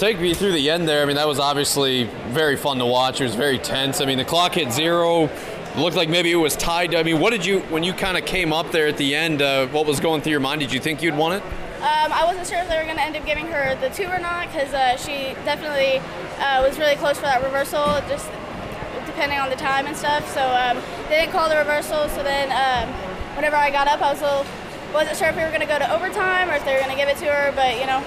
take me through the end there. I mean, that was obviously very fun to watch. It was very tense. I mean, the clock hit zero. It looked like maybe it was tied. I mean, what did you when you kind of came up there at the end? Uh, what was going through your mind? Did you think you'd won it? Um, I wasn't sure if they were going to end up giving her the two or not because uh, she definitely uh, was really close for that reversal, just depending on the time and stuff. So um, they didn't call the reversal. So then, um, whenever I got up, I was a little wasn't sure if we were going to go to overtime or if they were going to give it to her. But you know,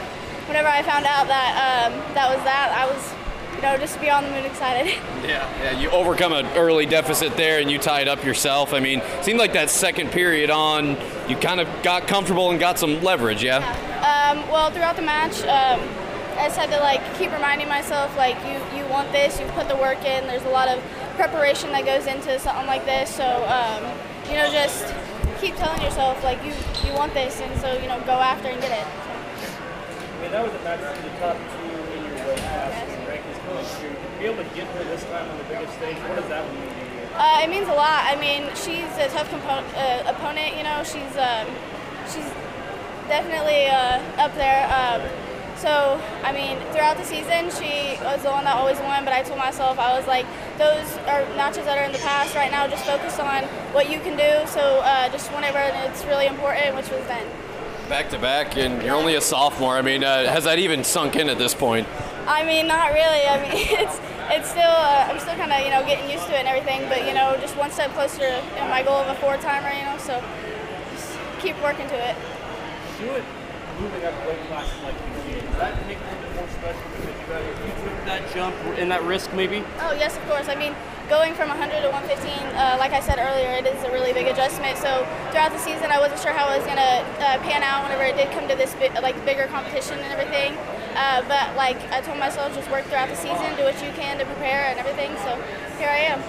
whenever I found out that um, that was that, I was you know just beyond the moon excited. Yeah, yeah. You overcome an early deficit there, and you tied up yourself. I mean, it seemed like that second period on, you kind of got comfortable and got some leverage. Yeah. Um, well, throughout the match, um, I just had to like keep reminding myself like you you want this, you put the work in. There's a lot of preparation that goes into something like this. So um, you know, just keep telling yourself like you you want this, and so you know go after and get it. I mean, that was a match for the top two in your weight class and rankings coming through. To be able to get her this time on the biggest stage, what does that mean to you? Uh, it means a lot. I mean, she's a tough compo- uh, opponent. You know, she's um, she's definitely uh, up there. Um, so, I mean, throughout the season, she was the one that always won. But I told myself, I was like, those are matches that are in the past. Right now, just focus on what you can do. So, uh, just whenever it's really important, which was then. Back to back, and you're only a sophomore. I mean, uh, has that even sunk in at this point? I mean, not really. I mean, it's it's still uh, I'm still kind of you know getting used to it and everything. But you know, just one step closer to you know, my goal of a four timer. You know, so just keep working to it. Do it moving up weight classes like you did. Does that make it a little bit more special because you got you took that jump and that risk maybe? Oh yes, of course. I mean, going from 100 to 115, uh, like I said earlier, it is a really big adjustment. So throughout the season, I wasn't sure how it was gonna uh, pan out whenever it did come to this like bigger competition and everything. Uh, but like I told myself, just work throughout the season, do what you can to prepare and everything. So here I am.